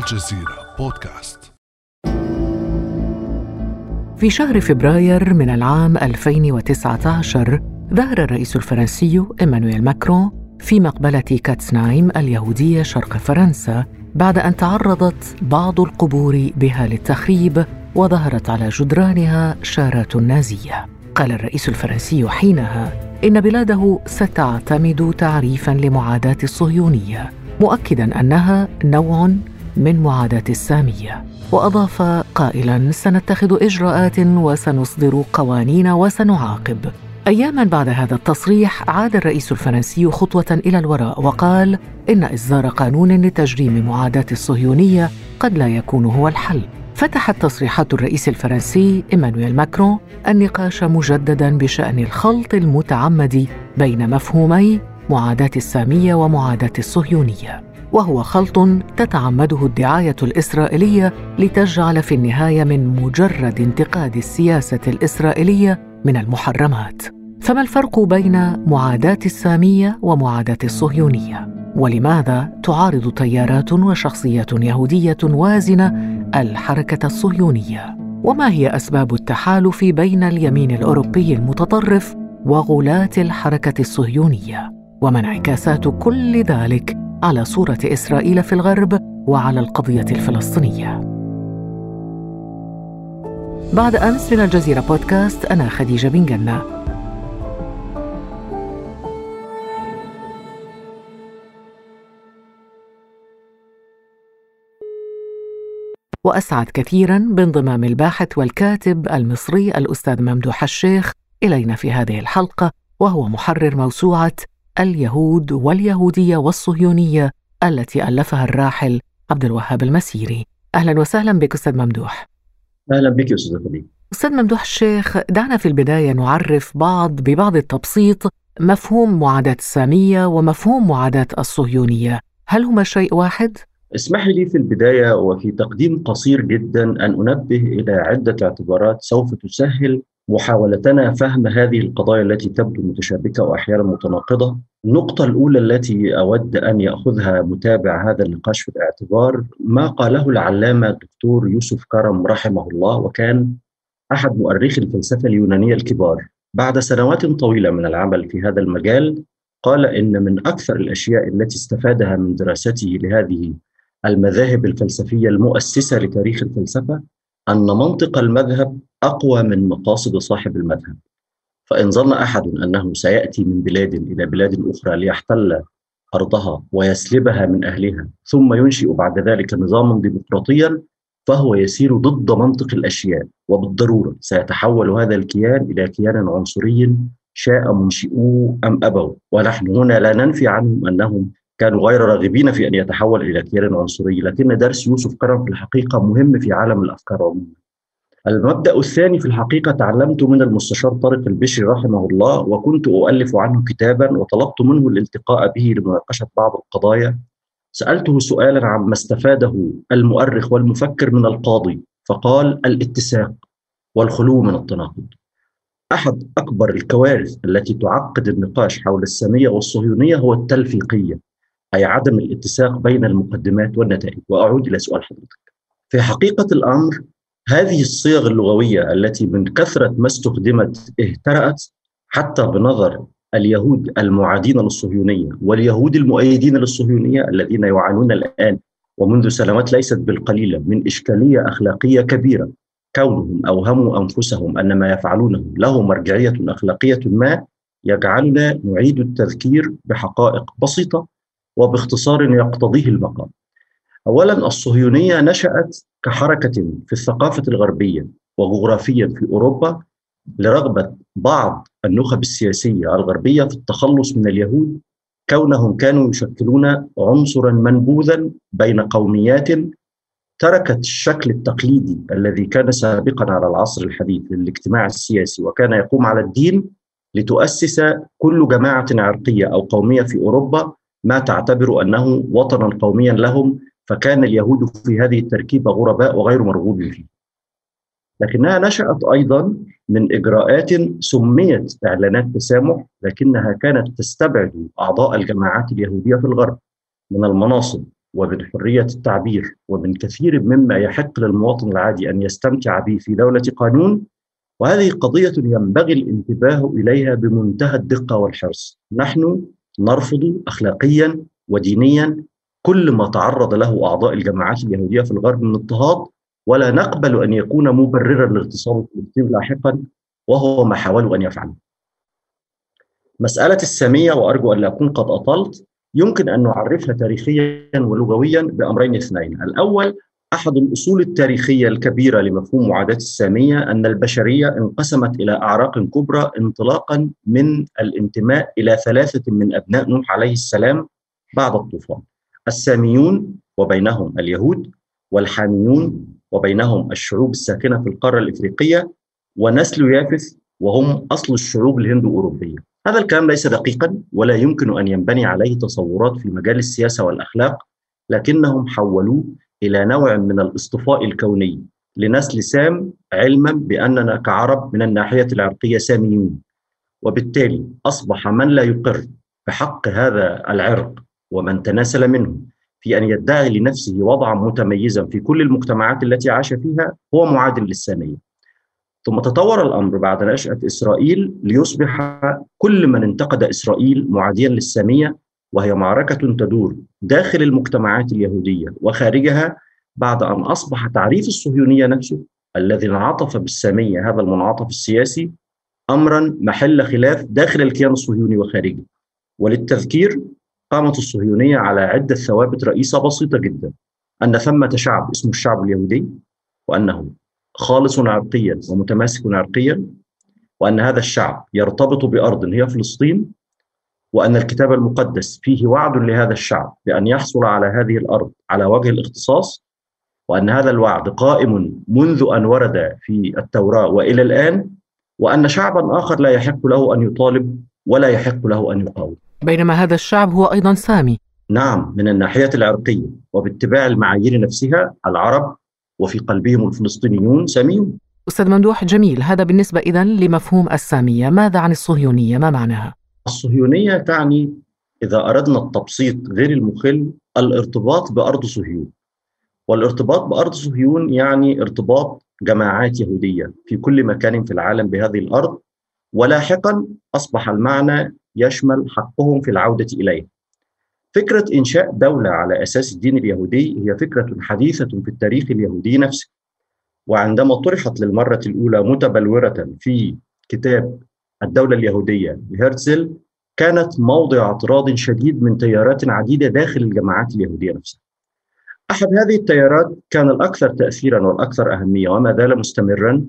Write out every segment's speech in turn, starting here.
الجزيرة بودكاست. في شهر فبراير من العام 2019 ظهر الرئيس الفرنسي إيمانويل ماكرون في مقبلة كاتسنايم اليهودية شرق فرنسا بعد أن تعرضت بعض القبور بها للتخريب وظهرت على جدرانها شارات نازية. قال الرئيس الفرنسي حينها إن بلاده ستعتمد تعريفا لمعاداة الصهيونية مؤكدا أنها نوع من معاداة السامية. وأضاف قائلا سنتخذ إجراءات وسنصدر قوانين وسنعاقب. أياما بعد هذا التصريح عاد الرئيس الفرنسي خطوة إلى الوراء وقال إن إصدار قانون لتجريم معاداة الصهيونية قد لا يكون هو الحل. فتحت تصريحات الرئيس الفرنسي إيمانويل ماكرون النقاش مجددا بشأن الخلط المتعمد بين مفهومي معاداة السامية ومعاداة الصهيونية. وهو خلط تتعمده الدعاية الإسرائيلية لتجعل في النهاية من مجرد انتقاد السياسة الإسرائيلية من المحرمات. فما الفرق بين معاداة السامية ومعاداة الصهيونية؟ ولماذا تعارض تيارات وشخصيات يهودية وازنة الحركة الصهيونية؟ وما هي أسباب التحالف بين اليمين الأوروبي المتطرف وغلاة الحركة الصهيونية؟ وما انعكاسات كل ذلك على صورة إسرائيل في الغرب وعلى القضية الفلسطينية. بعد أمس من الجزيرة بودكاست أنا خديجة بن جنة. وأسعد كثيرا بانضمام الباحث والكاتب المصري الأستاذ ممدوح الشيخ إلينا في هذه الحلقة وهو محرر موسوعة اليهود واليهودية والصهيونية التي ألفها الراحل عبد الوهاب المسيري. أهلا وسهلا بك أستاذ ممدوح. أهلا بك أستاذ خديجة. أستاذ ممدوح الشيخ دعنا في البداية نعرف بعض ببعض التبسيط مفهوم معاداة السامية ومفهوم معاداة الصهيونية، هل هما شيء واحد؟ اسمح لي في البداية وفي تقديم قصير جدا أن أنبه إلى عدة اعتبارات سوف تسهل محاولتنا فهم هذه القضايا التي تبدو متشابكة وأحيانا متناقضة. النقطة الأولى التي أود أن يأخذها متابع هذا النقاش في الاعتبار ما قاله العلامة الدكتور يوسف كرم رحمه الله وكان أحد مؤرخي الفلسفة اليونانية الكبار. بعد سنوات طويلة من العمل في هذا المجال قال إن من أكثر الأشياء التي استفادها من دراسته لهذه المذاهب الفلسفية المؤسسة لتاريخ الفلسفة أن منطق المذهب أقوى من مقاصد صاحب المذهب. فإن ظن أحد أنه سيأتي من بلاد إلى بلاد أخرى ليحتل أرضها ويسلبها من أهلها ثم ينشئ بعد ذلك نظاما ديمقراطيا فهو يسير ضد منطق الأشياء. وبالضرورة سيتحول هذا الكيان إلى كيان عنصري شاء منشئوه أم أبوا. ونحن هنا لا ننفي عنهم أنهم كانوا غير راغبين في أن يتحول إلى كيان عنصري لكن درس يوسف كرم في الحقيقة مهم في عالم الأفكار عموما. المبدأ الثاني في الحقيقة تعلمت من المستشار طارق البشري رحمه الله وكنت أؤلف عنه كتابا وطلبت منه الالتقاء به لمناقشة بعض القضايا. سألته سؤالا عما استفاده المؤرخ والمفكر من القاضي فقال الاتساق والخلو من التناقض. أحد أكبر الكوارث التي تعقد النقاش حول السامية والصهيونية هو التلفيقية. أي عدم الاتساق بين المقدمات والنتائج. وأعود إلى سؤال حضرتك. في حقيقة الأمر هذه الصيغ اللغوية التي من كثرة ما استخدمت اهترأت حتى بنظر اليهود المعادين للصهيونية واليهود المؤيدين للصهيونية الذين يعانون الآن ومنذ سنوات ليست بالقليلة من إشكالية أخلاقية كبيرة. كونهم أوهموا أنفسهم أن ما يفعلونه له مرجعية أخلاقية ما يجعلنا نعيد التذكير بحقائق بسيطة وباختصار يقتضيه المقام. اولا الصهيونية نشأت كحركة في الثقافة الغربية وجغرافيا في أوروبا لرغبة بعض النخب السياسية الغربية في التخلص من اليهود كونهم كانوا يشكلون عنصرا منبوذا بين قوميات تركت الشكل التقليدي الذي كان سابقا على العصر الحديث للاجتماع السياسي وكان يقوم على الدين لتؤسس كل جماعة عرقية أو قومية في أوروبا ما تعتبر أنه وطنا قوميا لهم فكان اليهود في هذه التركيبة غرباء وغير مرغوب فيه. لكنها نشأت أيضا من إجراءات سميت إعلانات تسامح لكنها كانت تستبعد أعضاء الجماعات اليهودية في الغرب من المناصب ومن حريه التعبير ومن كثير مما يحق للمواطن العادي أن يستمتع به في دولة قانون وهذه قضية ينبغي الانتباه إليها بمنتهى الدقة والحرص نحن نرفض اخلاقيا ودينيا كل ما تعرض له أعضاء الجماعات اليهودية في الغرب من اضطهاد ولا نقبل أن يكون مبررا لاغتصاب فلسطين لاحقا وهو ما حاولوا أن يفعلوا. مسألة السامية وأرجو أن لا أكون قد أطلت يمكن أن نعرفها تاريخيا ولغويا بأمرين اثنين، الأول أحد الأصول التاريخية الكبيرة لمفهوم معاداة السامية أن البشرية انقسمت إلى أعراق كبرى انطلاقا من الانتماء إلى ثلاثة من أبناء نوح عليه السلام بعد الطوفان. الساميون وبينهم اليهود والحاميون وبينهم الشعوب الساكنة في القارة الإفريقية ونسل يافث وهم أصل الشعوب الهند اوروبيه. هذا الكلام ليس دقيقا ولا يمكن أن ينبني عليه تصورات في مجال السياسة والأخلاق لكنهم حولوه إلى نوع من الاصطفاء الكوني لنسل سام علما بأننا كعرب من الناحية العرقية ساميون وبالتالي أصبح من لا يقر بحق هذا العرق ومن تناسل منه في أن يدعي لنفسه وضعا متميزا في كل المجتمعات التي عاش فيها هو معادل للسامية. ثم تطور الأمر بعد نشأة إسرائيل ليصبح كل من انتقد إسرائيل معاديا للسامية وهي معركة تدور داخل المجتمعات اليهودية وخارجها بعد أن أصبح تعريف الصهيونية نفسه الذي انعطف بالسامية هذا المنعطف السياسي امرا محل خلاف داخل الكيان الصهيوني وخارجه. وللتذكير قامت الصهيونية على عدة ثوابت رئيسة بسيطة جدا أن ثمة شعب اسمه الشعب اليهودي وأنه خالص عرقيا ومتماسك عرقيا وأن هذا الشعب يرتبط بأرض هي فلسطين وأن الكتاب المقدس فيه وعد لهذا الشعب بأن يحصل على هذه الأرض على وجه الاختصاص وأن هذا الوعد قائم منذ أن ورد في التوراة وإلى الآن وأن شعبا آخر لا يحق له أن يطالب ولا يحق له أن يقاوم. بينما هذا الشعب هو أيضا سامي. نعم من الناحية العرقية وباتباع المعايير نفسها العرب وفي قلبهم الفلسطينيون ساميون. أستاذ ممدوح جميل هذا بالنسبة اذا لمفهوم السامية، ماذا عن الصهيونية؟ ما معناها؟ الصهيونية تعني إذا أردنا التبسيط غير المخل الارتباط بأرض صهيون. والارتباط بأرض صهيون يعني ارتباط جماعات يهودية في كل مكان في العالم بهذه الأرض ولاحقا أصبح المعنى يشمل حقهم في العودة إليه. فكرة إنشاء دولة على أساس الدين اليهودي هي فكرة حديثة في التاريخ اليهودي نفسه. وعندما طرحت للمرة الأولى متبلورة في كتاب الدولة اليهودية لهرتزل كانت موضع اعتراض شديد من تيارات عديدة داخل الجماعات اليهودية نفسها. أحد هذه التيارات كان الأكثر تاثيرا والأكثر أهمية وما زال مستمرا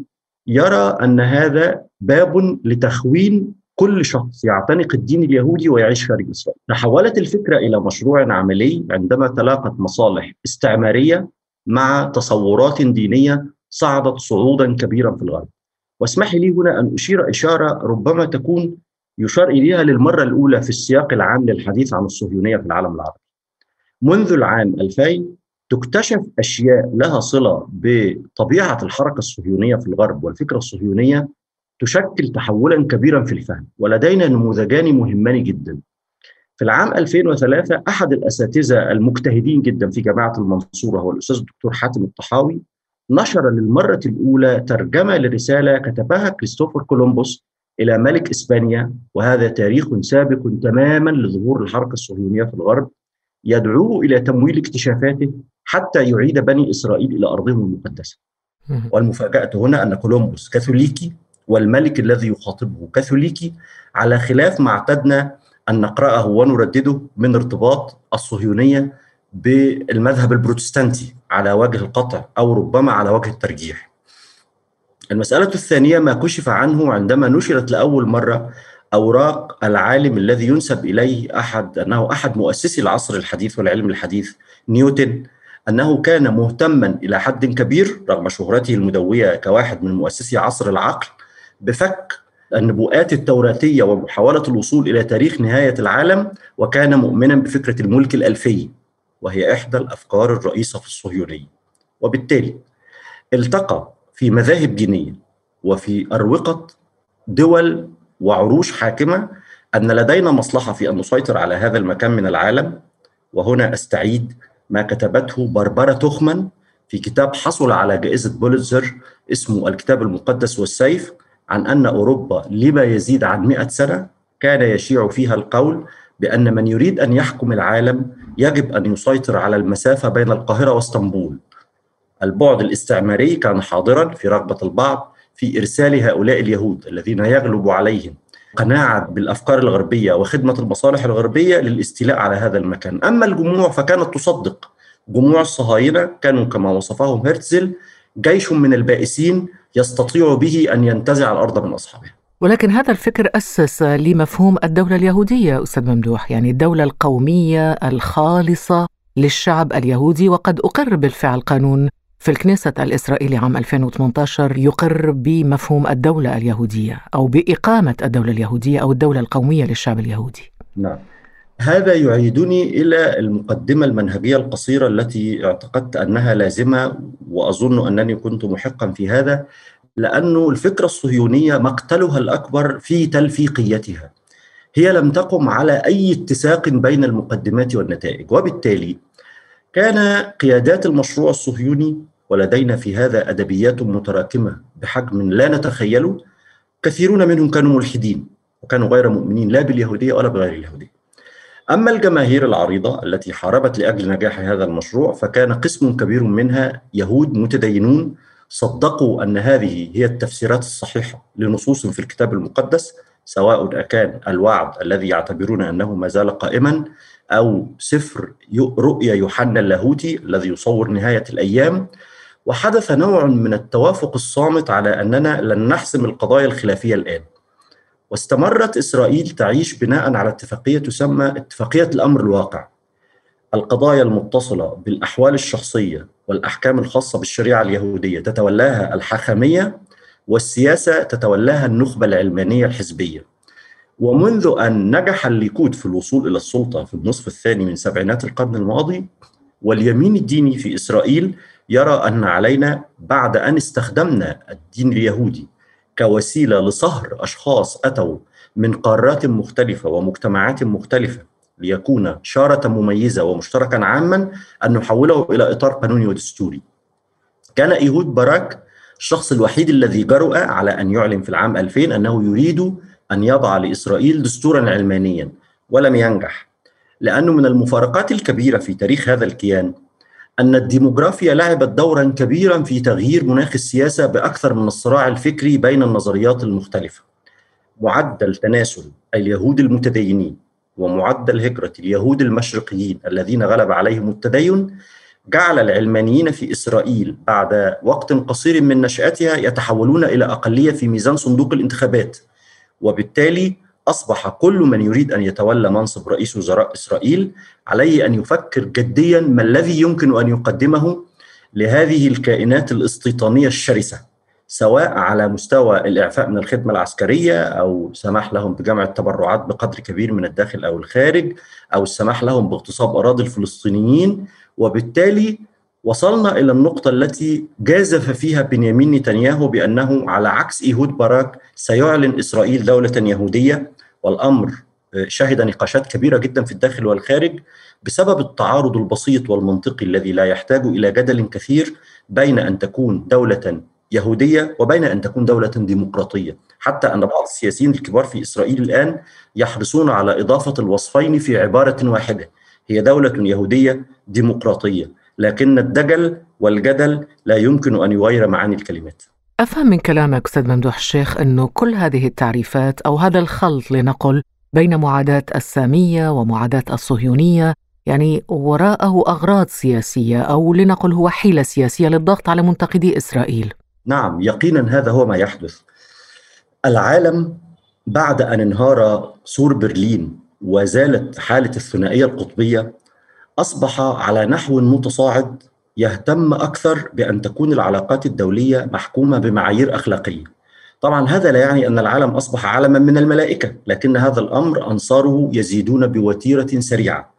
يرى أن هذا باب لتخوين كل شخص يعتنق الدين اليهودي ويعيش خارج اسرائيل. تحولت الفكرة إلى مشروع عملي عندما تلاقت مصالح استعمارية مع تصورات دينية صعدت صعودا كبيرا في الغرب. واسمح لي هنا أن أشير إشارة ربما تكون يشار إليها للمرة الأولى في السياق العام للحديث عن الصهيونية في العالم العربي. منذ العام 2000 تكتشف أشياء لها صلة بطبيعة الحركة الصهيونية في الغرب والفكرة الصهيونية تشكل تحولا كبيرا في الفهم ولدينا نموذجان مهمان جدا في العام 2003 أحد الأساتذة المجتهدين جدا في جامعة المنصورة هو الأستاذ الدكتور حاتم الطحاوي نشر للمرة الأولى ترجمة لرسالة كتبها كريستوفر كولومبوس إلى ملك إسبانيا وهذا تاريخ سابق تماما لظهور الحركة الصهيونية في الغرب يدعوه إلى تمويل اكتشافاته حتى يعيد بني إسرائيل إلى أرضهم المقدسة. والمفاجأة هنا أن كولومبوس كاثوليكي والملك الذي يخاطبه كاثوليكي على خلاف ما اعتدنا أن نقرأه ونردده من ارتباط الصهيونية بالمذهب البروتستانتي على وجه القطع أو ربما على وجه الترجيح. المسألة الثانية ما كشف عنه عندما نشرت لأول مرة أوراق العالم الذي ينسب إليه أحد أنه أحد مؤسسي العصر الحديث والعلم الحديث نيوتن أنه كان مهتما إلى حد كبير رغم شهرته المدوية كواحد من مؤسسي عصر العقل بفك النبوءات التوراتية ومحاولة الوصول إلى تاريخ نهاية العالم وكان مؤمنا بفكرة الملك الألفي وهي إحدى الأفكار الرئيسة في الصهيونية. وبالتالي التقى في مذاهب دينيه وفي أروقة دول وعروش حاكمة أن لدينا مصلحة في أن نسيطر على هذا المكان من العالم. وهنا أستعيد ما كتبته بربرة تخمن في كتاب حصل على جائزة بوليتزر اسمه الكتاب المقدس والسيف عن أن أوروبا لما يزيد عن مئة سنة كان يشيع فيها القول بأن من يريد أن يحكم العالم يجب أن يسيطر على المسافة بين القاهرة واسطنبول. البعد الاستعماري كان حاضرا في رغبة البعض في إرسال هؤلاء اليهود الذين يغلب عليهم. قناعة بالأفكار الغربية وخدمة المصالح الغربية للاستيلاء على هذا المكان. أما الجموع فكانت تصدق. جموع الصهاينة كانوا كما وصفهم هرتزل جيش من البائسين يستطيع به أن ينتزع الأرض من أصحابها ولكن هذا الفكر أسس لمفهوم الدولة اليهودية أستاذ ممدوح. يعني الدولة القومية الخالصة للشعب اليهودي وقد أقر بالفعل قانون في الكنيسة الإسرائيلي عام 2018 يقر بمفهوم الدولة اليهودية أو بإقامة الدولة اليهودية أو الدولة القومية للشعب اليهودي. نعم. هذا يعيدني إلى المقدمة المنهجية القصيرة التي اعتقدت أنها لازمة وأظن أنني كنت محقا في هذا. لأنه الفكرة الصهيونية مقتلها الأكبر في تلفيقيتها. هي لم تقم على أي اتساق بين المقدمات والنتائج. وبالتالي كان قيادات المشروع الصهيوني ولدينا في هذا أدبيات متراكمة بحجم لا نتخيله. كثيرون منهم كانوا ملحدين وكانوا غير مؤمنين لا باليهودية ولا بغير اليهودية. أما الجماهير العريضة التي حاربت لأجل نجاح هذا المشروع فكان قسم كبير منها يهود متدينون صدقوا أن هذه هي التفسيرات الصحيحة لنصوص في الكتاب المقدس سواء أكان الوعد الذي يعتبرون أنه ما زال قائما أو سفر رؤيا يوحنا اللاهوتي الذي يصور نهاية الأيام. وحدث نوع من التوافق الصامت على أننا لن نحسم القضايا الخلافية الآن. واستمرت إسرائيل تعيش بناء على اتفاقية تسمى اتفاقية الأمر الواقع. القضايا المتصلة بالأحوال الشخصية والأحكام الخاصة بالشريعة اليهودية تتولاها الحاخامية والسياسة تتولاها النخبة العلمانية الحزبية. ومنذ أن نجح الليكود في الوصول إلى السلطة في النصف الثاني من سبعينات القرن الماضي واليمين الديني في إسرائيل يرى أن علينا بعد أن استخدمنا الدين اليهودي كوسيلة لصهر أشخاص أتوا من قارات مختلفة ومجتمعات مختلفة ليكون شارة مميزة ومشتركا عاما أن نحوله إلى إطار قانوني ودستوري. كان إيهود باراك الشخص الوحيد الذي جرؤ على أن يعلن في العام 2000 أنه يريد أن يضع لإسرائيل دستورا علمانيا ولم ينجح لأنه من المفارقات الكبيرة في تاريخ هذا الكيان أن الديموغرافيا لعبت دورا كبيرا في تغيير مناخ السياسة بأكثر من الصراع الفكري بين النظريات المختلفة معدل تناسل اليهود المتدينين ومعدل هجرة اليهود المشرقيين الذين غلب عليهم التدين جعل العلمانيين في إسرائيل بعد وقت قصير من نشأتها يتحولون إلى أقلية في ميزان صندوق الانتخابات. وبالتالي أصبح كل من يريد أن يتولى منصب رئيس وزراء إسرائيل عليه أن يفكر جديا ما الذي يمكن أن يقدمه لهذه الكائنات الاستيطانية الشرسة. سواء على مستوى الإعفاء من الخدمة العسكرية أو سماح لهم بجمع التبرعات بقدر كبير من الداخل أو الخارج أو السماح لهم باغتصاب أراضي الفلسطينيين. وبالتالي وصلنا إلى النقطة التي جازف فيها بنيامين نتنياهو بأنه على عكس إيهود باراك سيعلن إسرائيل دولة يهودية. والأمر شهد نقاشات كبيرة جدا في الداخل والخارج بسبب التعارض البسيط والمنطقي الذي لا يحتاج إلى جدل كثير بين أن تكون دولة يهودية وبين أن تكون دولة ديمقراطية، حتى أن بعض السياسيين الكبار في إسرائيل الآن يحرصون على إضافة الوصفين في عبارة واحدة، هي دولة يهودية ديمقراطية، لكن الدجل والجدل لا يمكن أن يغير معاني الكلمات. أفهم من كلامك أستاذ ممدوح الشيخ انه كل هذه التعريفات أو هذا الخلط لنقل بين معاداة السامية ومعاداة الصهيونية يعني وراءه أغراض سياسية أو لنقل هو حيلة سياسية للضغط على منتقدي إسرائيل. نعم يقينا هذا هو ما يحدث. العالم بعد أن انهار سور برلين وزالت حالة الثنائية القطبية أصبح على نحو متصاعد يهتم أكثر بأن تكون العلاقات الدولية محكومة بمعايير أخلاقية. طبعا هذا لا يعني أن العالم أصبح عالما من الملائكة، لكن هذا الأمر أنصاره يزيدون بوتيرة سريعة.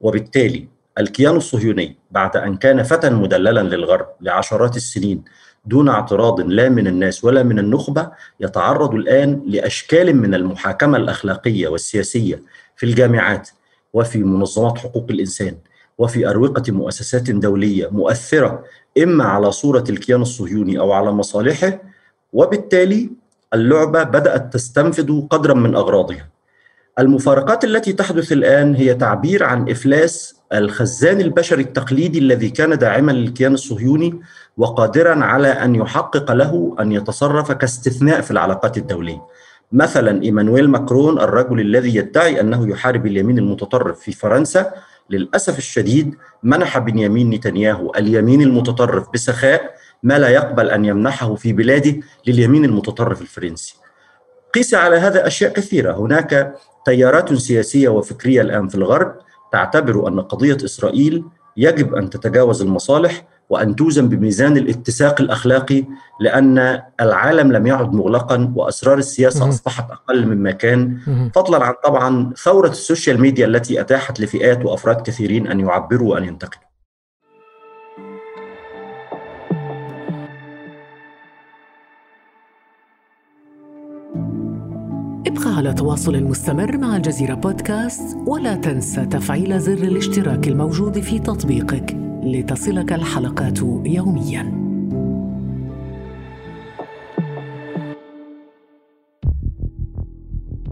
وبالتالي الكيان الصهيوني بعد أن كان فتى مدللا للغرب لعشرات السنين دون اعتراض لا من الناس ولا من النخبة يتعرض الآن لأشكال من المحاكمة الأخلاقية والسياسية في الجامعات وفي منظمات حقوق الإنسان وفي أروقة مؤسسات دولية مؤثرة إما على صورة الكيان الصهيوني أو على مصالحه وبالتالي اللعبة بدأت تستنفذ قدرا من أغراضها. المفارقات التي تحدث الآن هي تعبير عن إفلاس الخزان البشري التقليدي الذي كان داعما للكيان الصهيوني وقادرا على أن يحقق له أن يتصرف كاستثناء في العلاقات الدولية. مثلا إيمانويل ماكرون الرجل الذي يدعي أنه يحارب اليمين المتطرف في فرنسا للأسف الشديد منح بنيامين نتنياهو اليمين المتطرف بسخاء ما لا يقبل أن يمنحه في بلاده لليمين المتطرف الفرنسي. قيس على هذا أشياء كثيرة، هناك تيارات سياسية وفكرية الآن في الغرب تعتبر أن قضية إسرائيل يجب أن تتجاوز المصالح وأن توزن بميزان الاتساق الأخلاقي لأن العالم لم يعد مغلقا وأسرار السياسة أصبحت أقل مما كان. فضلا عن طبعا ثورة ال social media التي أتاحت لفئات وأفراد كثيرين أن يعبروا وأن ينتقدوا. على تواصل مستمر مع الجزيرة بودكاست ولا تنسى تفعيل زر الاشتراك الموجود في تطبيقك لتصلك الحلقات يومياً.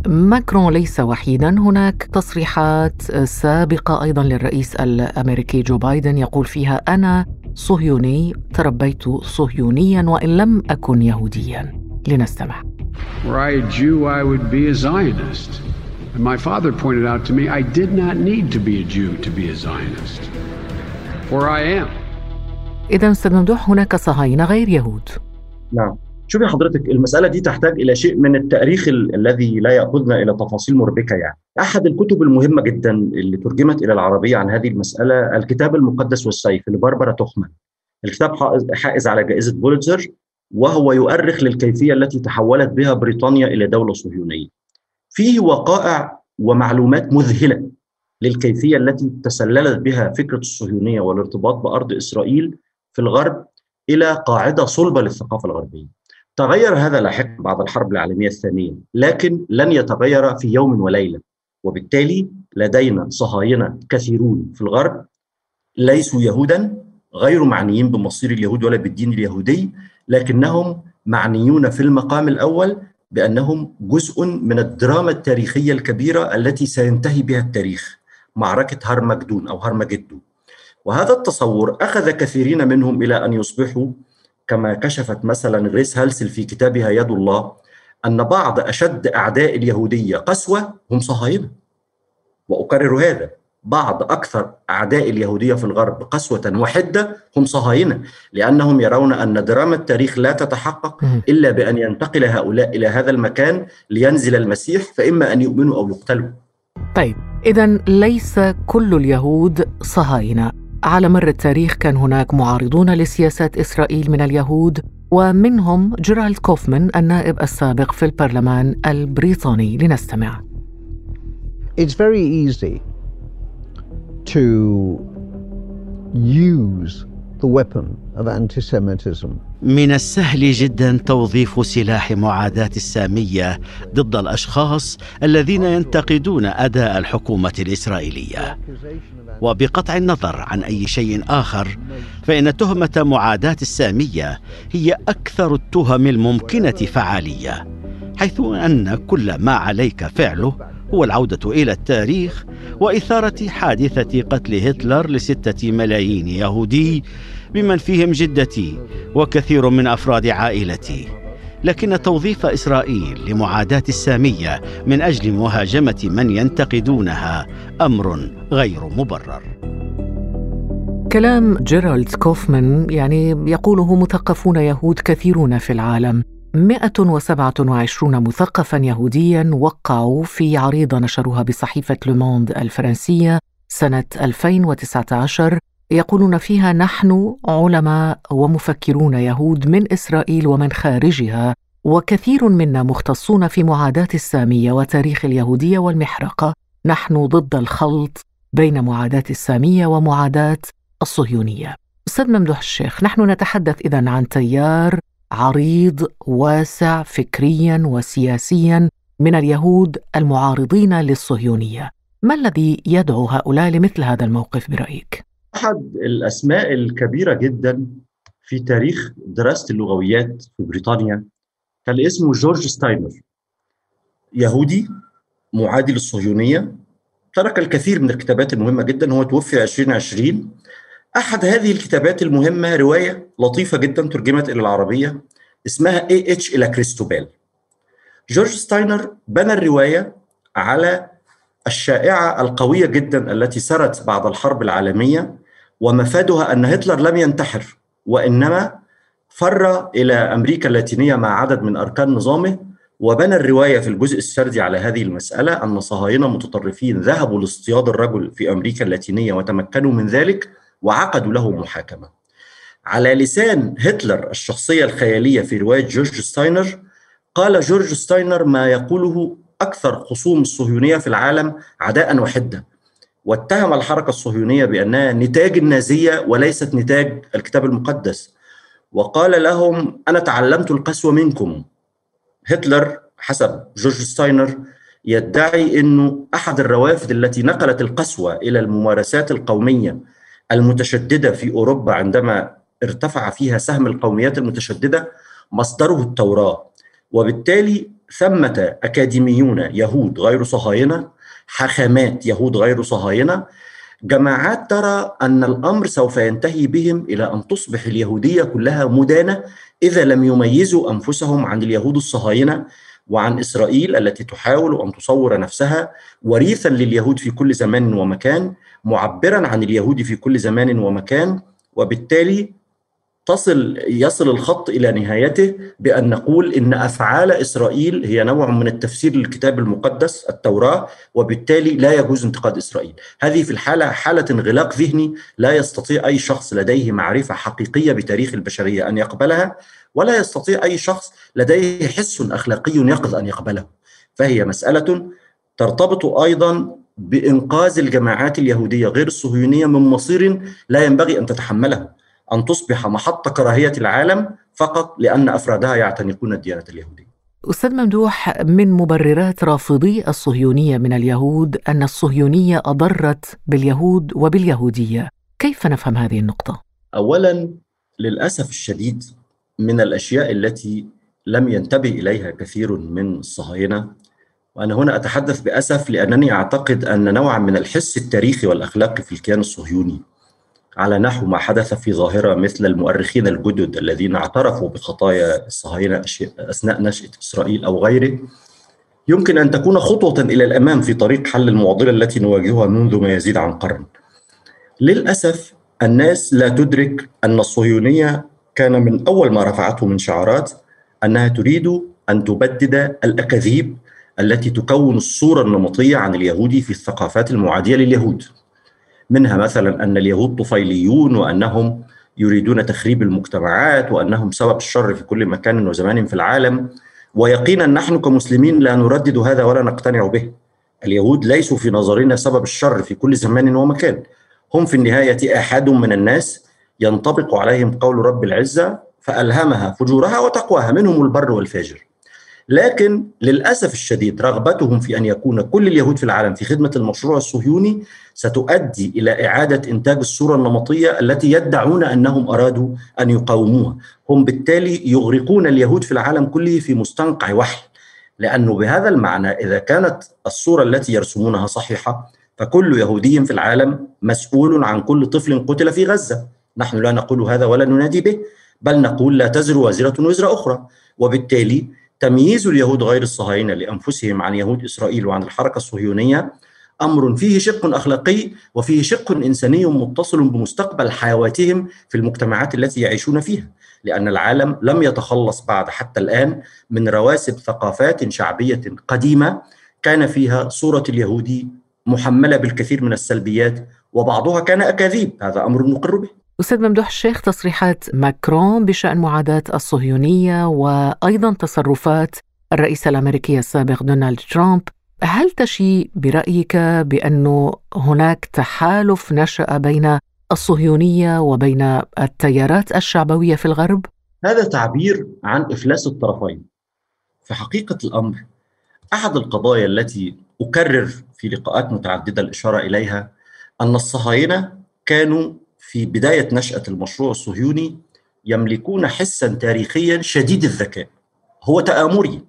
ماكرون ليس وحيدا هناك تصريحات سابقة أيضا للرئيس الأمريكي جو بايدن يقول فيها أنا صهيوني تربيت صهيونيا وإن لم أكن يهوديا لنستمع Were I a Jew, I would be a Zionist. And my father pointed out to me I did not need to be a Jew to be a Zionist. For I am. إذا أستاذ ممدوح هناك صهاينة غير يهود. نعم. شوفي حضرتك المسألة دي تحتاج إلى شيء من التأريخ ال- الذي لا يأخذنا إلى تفاصيل مربكة يعني. أحد الكتب المهمة جدا اللي ترجمت إلى العربية عن هذه المسألة الكتاب المقدس والسيف لباربرا توخمان. الكتاب حائز- حائز على جائزة بوليتزر وهو يؤرخ للكيفية التي تحولت بها بريطانيا إلى دولة صهيونية. فيه وقائع ومعلومات مذهلة للكيفية التي تسللت بها فكرة الصهيونية والارتباط بأرض إسرائيل في الغرب إلى قاعدة صلبة للثقافة الغربية. تغير هذا لاحقا بعد الحرب العالمية الثانية، لكن لن يتغير في يوم وليلة، وبالتالي لدينا صهاينة كثيرون في الغرب ليسوا يهودا غير معنيين بمصير اليهود ولا بالدين اليهودي، لكنهم معنيون في المقام الأول بأنهم جزء من الدراما التاريخية الكبيرة التي سينتهي بها التاريخ، معركة هرمجدون أو هرمجدو. وهذا التصور أخذ كثيرين منهم إلى أن يصبحوا كما كشفت مثلا غريس هالسل في كتابها يد الله أن بعض أشد أعداء اليهودية قسوة هم صهاينة وأكرر هذا بعض أكثر أعداء اليهودية في الغرب قسوة وحدة هم صهاينة لأنهم يرون أن دراما التاريخ لا تتحقق إلا بأن ينتقل هؤلاء إلى هذا المكان لينزل المسيح فإما أن يؤمنوا أو يقتلوا. طيب إذا ليس كل اليهود صهاينة. على مر التاريخ كان هناك معارضون لسياسات إسرائيل من اليهود ومنهم جيرالد كوفمان النائب السابق في البرلمان البريطاني. لنستمع. It's very easy to use the weapon of anti Semitism من السهل جدا توظيف سلاح معاداة السامية ضد الأشخاص الذين ينتقدون أداء الحكومة الإسرائيلية. وبقطع النظر عن أي شيء آخر فإن تهمة معاداة السامية هي أكثر التهم الممكنة فعالية حيث أن كل ما عليك فعله هو العودة إلى التاريخ وإثارة حادثة قتل هتلر لستة ملايين يهودي بمن فيهم جدتي وكثير من أفراد عائلتي. لكن توظيف إسرائيل لمعاداة السامية من أجل مهاجمة من ينتقدونها أمر غير مبرر. كلام جيرالد كوفمان يعني يقوله مثقفون يهود كثيرون في العالم. 127 مثقفا يهوديا وقعوا في عريضة نشروها بصحيفة لوموند الفرنسية سنة 2019 يقولون فيها نحن علماء ومفكرون يهود من إسرائيل ومن خارجها وكثير منا مختصون في معاداة السامية وتاريخ اليهودية والمحرقة. نحن ضد الخلط بين معاداة السامية ومعاداة الصهيونية. أستاذ ممدوح الشيخ نحن نتحدث إذا عن تيار عريض واسع فكريا وسياسيا من اليهود المعارضين للصهيونية. ما الذي يدعو هؤلاء لمثل هذا الموقف برأيك؟ أحد الأسماء الكبيرة جدا في تاريخ دراسة اللغويات في بريطانيا كان اسمه جورج ستاينر. يهودي معادي للصهيونية ترك الكثير من الكتابات المهمة جدا. هو توفي 2020 أحد هذه الكتابات المهمة رواية لطيفة جدا ترجمت إلى العربية اسمها A.H. إلى كريستوبال. جورج ستاينر بنى الرواية على الشائعة القوية جدا التي سرت بعد الحرب العالمية ومفادها أن هتلر لم ينتحر وإنما فر إلى أمريكا اللاتينية مع عدد من أركان نظامه وبنى الرواية في الجزء السردي على هذه المسألة أن صهاينة متطرفين ذهبوا لاصطياد الرجل في أمريكا اللاتينية وتمكنوا من ذلك. وعقدوا له محاكمة. على لسان هتلر الشخصية الخيالية في رواية جورج ستاينر قال جورج ستاينر ما يقوله أكثر خصوم الصهيونية في العالم عداء وحدة. واتهم الحركة الصهيونية بأنها نتاج النازية وليست نتاج الكتاب المقدس. وقال لهم أنا تعلمت القسوة منكم. هتلر حسب جورج ستاينر يدعي أنه أحد الروافد التي نقلت القسوة إلى الممارسات القومية. المتشددة في أوروبا عندما ارتفع فيها سهم القوميات المتشددة مصدره التوراة وبالتالي ثمة أكاديميون يهود غير صهاينة حاخامات يهود غير صهاينة جماعات ترى أن الأمر سوف ينتهي بهم إلى أن تصبح اليهودية كلها مدانة إذا لم يميزوا أنفسهم عن اليهود الصهاينة وعن إسرائيل التي تحاول أن تصور نفسها وريثا لليهود في كل زمان ومكان معبرا عن اليهود في كل زمان ومكان وبالتالي تصل يصل الخط إلى نهايته بأن نقول إن أفعال إسرائيل هي نوع من التفسير للكتاب المقدس التوراة وبالتالي لا يجوز انتقاد إسرائيل. هذه في الحالة حالة انغلاق ذهني لا يستطيع أي شخص لديه معرفة حقيقية بتاريخ البشرية أن يقبلها ولا يستطيع أي شخص لديه حس أخلاقي يقظ أن يقبله. فهي مسألة ترتبط أيضا بإنقاذ الجماعات اليهودية غير الصهيونية من مصير لا ينبغي أن تتحمله. أن تصبح محط كراهية العالم فقط لأن أفرادها يعتنقون الديانة اليهودية أستاذ ممدوح من مبررات رافضي الصهيونية من اليهود أن الصهيونية أضرت باليهود وباليهودية كيف نفهم هذه النقطة؟ أولا للأسف الشديد من الأشياء التي لم ينتبه إليها كثير من الصهاينة. وأنا هنا أتحدث بأسف لأنني أعتقد أن نوعا من الحس التاريخي والأخلاقي في الكيان الصهيوني على نحو ما حدث في ظاهرة مثل المؤرخين الجدد الذين اعترفوا بخطايا الصهاينة أثناء نشأة إسرائيل أو غيره. يمكن أن تكون خطوة إلى الأمام في طريق حل المعضلة التي نواجهها منذ ما يزيد عن قرن. للأسف الناس لا تدرك أن الصهيونية كان من أول ما رفعته من شعارات أنها تريد أن تبدد الأكاذيب التي تكون الصورة النمطية عن اليهودي في الثقافات المعادية لليهود منها مثلا أن اليهود طفيليون وأنهم يريدون تخريب المجتمعات وأنهم سبب الشر في كل مكان وزمان في العالم. ويقينا نحن كمسلمين لا نردد هذا ولا نقتنع به. اليهود ليسوا في نظرنا سبب الشر في كل زمان ومكان. هم في النهاية أحد من الناس ينطبق عليهم قول رب العزة فألهمها فجورها وتقواها منهم البر والفاجر. لكن للأسف الشديد رغبتهم في أن يكون كل اليهود في العالم في خدمة المشروع الصهيوني ستؤدي إلى إعادة إنتاج الصورة النمطية التي يدعون أنهم أرادوا أن يقاوموها، هم بالتالي يغرقون اليهود في العالم كله في مستنقع وحل، لأنه بهذا المعنى إذا كانت الصورة التي يرسمونها صحيحة فكل يهودي في العالم مسؤول عن كل طفل قتل في غزة، نحن لا نقول هذا ولا ننادي به، بل نقول لا تزر وازرة وزر أخرى، وبالتالي تمييز اليهود غير الصهاينة لأنفسهم عن يهود إسرائيل وعن الحركة الصهيونية أمر فيه شق أخلاقي وفيه شق إنساني متصل بمستقبل حياتهم في المجتمعات التي يعيشون فيها لأن العالم لم يتخلص بعد حتى الآن من رواسب ثقافات شعبية قديمة كان فيها صورة اليهودي محملة بالكثير من السلبيات وبعضها كان أكاذيب. هذا أمر نقر به. أستاذ ممدوح الشيخ تصريحات ماكرون بشأن معاداة الصهيونية وأيضا تصرفات الرئيس الأمريكي السابق دونالد ترامب هل تشي برأيك بأن هناك تحالف نشأ بين الصهيونية وبين التيارات الشعبوية في الغرب؟ هذا تعبير عن إفلاس الطرفين في حقيقة الأمر أحد القضايا التي أكرر في لقاءات متعددة الإشارة إليها أن الصهاينة كانوا في بداية نشأة المشروع الصهيوني يملكون حسا تاريخيا شديد الذكاء. هو تآمري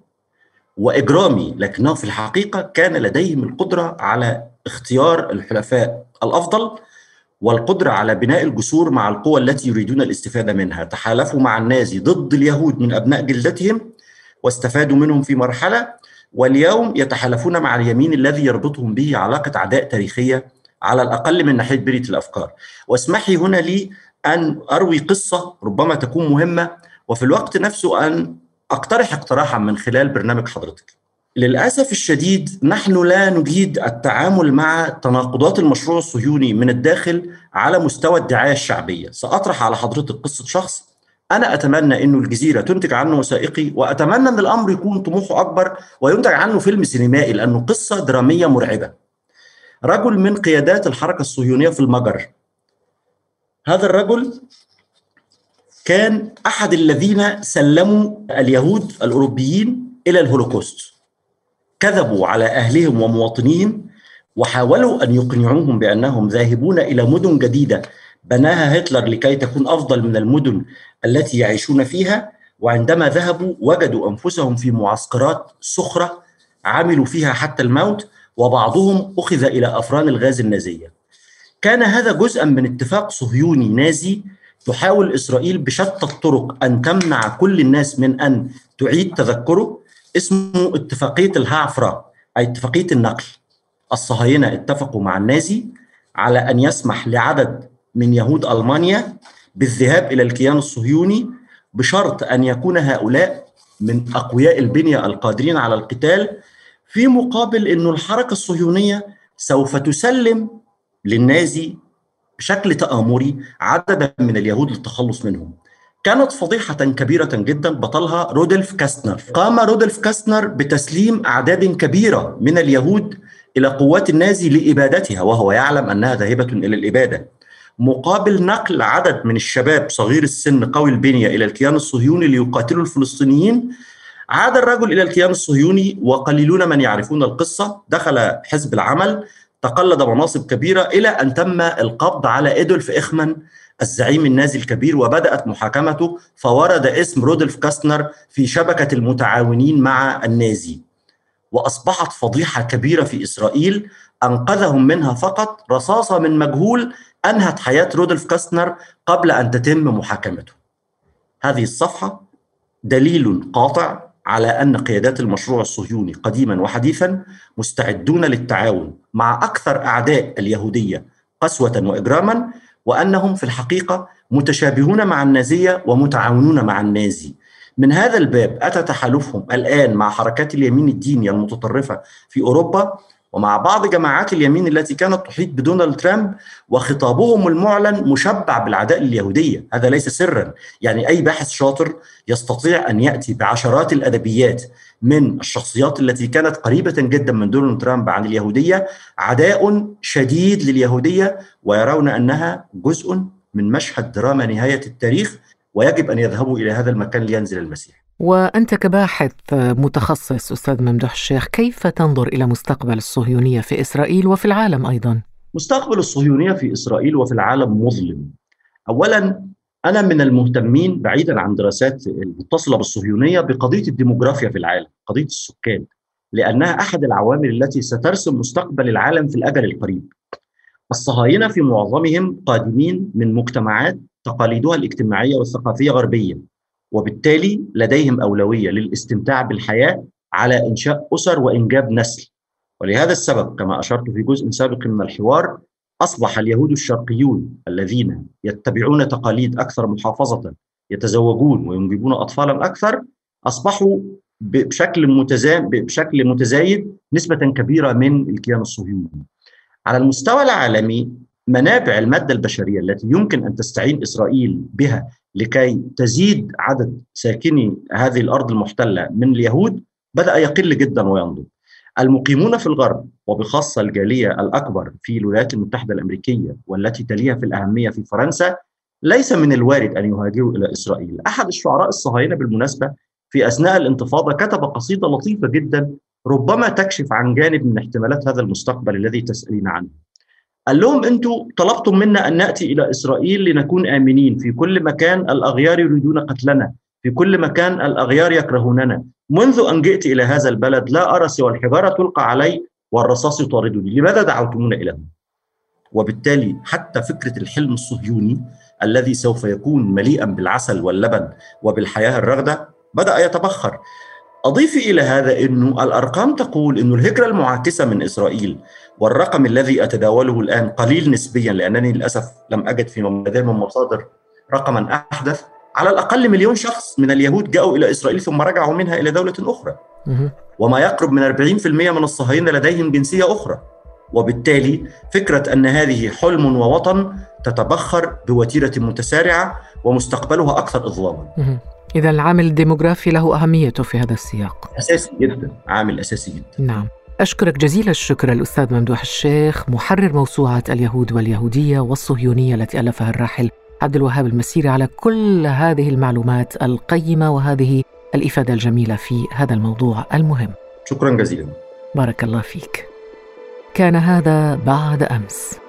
وإجرامي لكنه في الحقيقة كان لديهم القدرة على اختيار الحلفاء الأفضل والقدرة على بناء الجسور مع القوى التي يريدون الاستفادة منها، تحالفوا مع النازي ضد اليهود من أبناء جلدتهم واستفادوا منهم في مرحلة واليوم يتحالفون مع اليمين الذي يربطهم به علاقة عداء تاريخية على الأقل من ناحية بريه الأفكار. واسمحي هنا لي أن أروي قصة ربما تكون مهمة وفي الوقت نفسه أن أقترح اقتراحا من خلال برنامج حضرتك. للأسف الشديد نحن لا نجيد التعامل مع تناقضات المشروع الصهيوني من الداخل على مستوى الدعاية الشعبية، سأطرح على حضرتك قصة شخص أنا أتمنى إنه الجزيرة تنتج عنه وثائقي وأتمنى إن الأمر يكون طموحه أكبر وينتج عنه فيلم سينمائي لأنه قصة درامية مرعبة. رجل من قيادات الحركة الصهيونية في المجر. هذا الرجل كان أحد الذين سلموا اليهود الأوروبيين إلى الهولوكوست. كذبوا على أهلهم ومواطنيهم وحاولوا أن يقنعوهم بأنهم ذاهبون إلى مدن جديدة بناها هتلر لكي تكون أفضل من المدن التي يعيشون فيها وعندما ذهبوا وجدوا أنفسهم في معسكرات سخره عملوا فيها حتى الموت وبعضهم أخذ إلى أفران الغاز النازية. كان هذا جزءا من اتفاق صهيوني نازي تحاول إسرائيل بشتى الطرق أن تمنع كل الناس من أن تعيد تذكره اسمه اتفاقية الهعفرة أي اتفاقية النقل. الصهاينة اتفقوا مع النازي على أن يسمح لعدد من يهود ألمانيا بالذهاب إلى الكيان الصهيوني بشرط أن يكون هؤلاء من أقوياء البنية القادرين على القتال في مقابل إنه الحركة الصهيونية سوف تسلم للنازي بشكل تآمري عددا من اليهود للتخلص منهم. كانت فضيحة كبيرة جدا بطلها رودلف كاستنر. قام رودلف كاستنر بتسليم أعداد كبيرة من اليهود إلى قوات النازي لإبادتها وهو يعلم أنها ذاهبة إلى الإبادة. مقابل نقل عدد من الشباب صغير السن قوي البنية إلى الكيان الصهيوني ليقاتلوا الفلسطينيين عاد الرجل إلى الكيان الصهيوني وقليلون من يعرفون القصة دخل حزب العمل تقلد مناصب كبيرة إلى أن تم القبض على إيدولف إخمان الزعيم النازي الكبير وبدأت محاكمته فورد اسم رودولف كاستنر في شبكة المتعاونين مع النازي. وأصبحت فضيحة كبيرة في إسرائيل أنقذهم منها فقط رصاصة من مجهول أنهت حياة رودولف كاستنر قبل أن تتم محاكمته. هذه الصفحة دليل قاطع على أن قيادات المشروع الصهيوني قديما وحديثا مستعدون للتعاون مع أكثر أعداء اليهودية قسوة وإجراما وأنهم في الحقيقة متشابهون مع النازية ومتعاونون مع النازي. من هذا الباب أتى تحالفهم الآن مع حركات اليمين الديني المتطرفة في أوروبا ومع بعض جماعات اليمين التي كانت تحيط بدونالد ترامب وخطابهم المعلن مشبع بالعداء لليهوديه، هذا ليس سرا، يعني أي باحث شاطر يستطيع أن يأتي بعشرات الأدبيات من الشخصيات التي كانت قريبة جدا من دونالد ترامب عن اليهودية، عداء شديد لليهودية ويرون أنها جزء من مشهد دراما نهاية التاريخ ويجب أن يذهبوا إلى هذا المكان لينزل المسيح. وأنت كباحث متخصص أستاذ ممدوح الشيخ كيف تنظر إلى مستقبل الصهيونية في إسرائيل وفي العالم أيضا؟ مستقبل الصهيونية في إسرائيل وفي العالم مظلم. أولا أنا من المهتمين بعيدا عن دراسات المتصلة بالصهيونية بقضية الديموغرافيا في العالم قضية السكان لأنها أحد العوامل التي سترسم مستقبل العالم في الأجل القريب. الصهاينة في معظمهم قادمين من مجتمعات تقاليدها الاجتماعية والثقافية غربية وبالتالي لديهم أولوية للاستمتاع بالحياة على إنشاء أسر وإنجاب نسل ولهذا السبب كما أشرت في جزء سابق من الحوار أصبح اليهود الشرقيون الذين يتبعون تقاليد أكثر محافظة يتزوجون وينجبون اطفالا أكثر أصبحوا بشكل متزايد بشكل متزايد نسبة كبيرة من الكيان الصهيوني. على المستوى العالمي منابع المادة البشرية التي يمكن أن تستعين إسرائيل بها لكي تزيد عدد ساكني هذه الأرض المحتلة من اليهود بدأ يقل جدا وينضب. المقيمون في الغرب وبخاصة الجالية الأكبر في الولايات المتحدة الأمريكية والتي تليها في الأهمية في فرنسا ليس من الوارد أن يهاجروا إلى إسرائيل. أحد الشعراء الصهاينة بالمناسبة في أثناء الانتفاضة كتب قصيدة لطيفة جدا ربما تكشف عن جانب من احتمالات هذا المستقبل الذي تسألين عنه قال لهم أنتم طلبتم منا أن نأتي إلى إسرائيل لنكون آمنين. في كل مكان الأغيار يريدون قتلنا. في كل مكان الأغيار يكرهوننا. منذ أن جئت إلى هذا البلد لا أرى سوى الحجارة تلقى علي والرصاص يطاردني لماذا دعوتمونا اليه وبالتالي حتى فكرة الحلم الصهيوني الذي سوف يكون مليئا بالعسل واللبن وبالحياة الرغدة بدأ يتبخر. أضيف إلى هذا أنه الأرقام تقول أن الهجرة المعاكسة من إسرائيل والرقم الذي أتداوله الآن قليل نسبيا لأنني للأسف لم أجد في من مصادر رقما أحدث. على الأقل مليون شخص من اليهود جاءوا إلى إسرائيل ثم رجعوا منها إلى دولة أخرى. وما يقرب من 40% من الصهاينة لديهم جنسية أخرى. وبالتالي فكرة أن هذه حلم ووطن تتبخر بوتيرة متسارعة ومستقبلها أكثر إظلاما إذا العامل الديموغرافي له أهميته في هذا السياق. أساسي جدا عامل أساسي جدا. نعم. أشكرك جزيل الشكر الأستاذ ممدوح الشيخ محرر موسوعة اليهود واليهودية والصهيونية التي ألفها الراحل عبد الوهاب المسيري على كل هذه المعلومات القيمة وهذه الإفادة الجميلة في هذا الموضوع المهم. شكرا جزيلا. بارك الله فيك. كان هذا بعد أمس.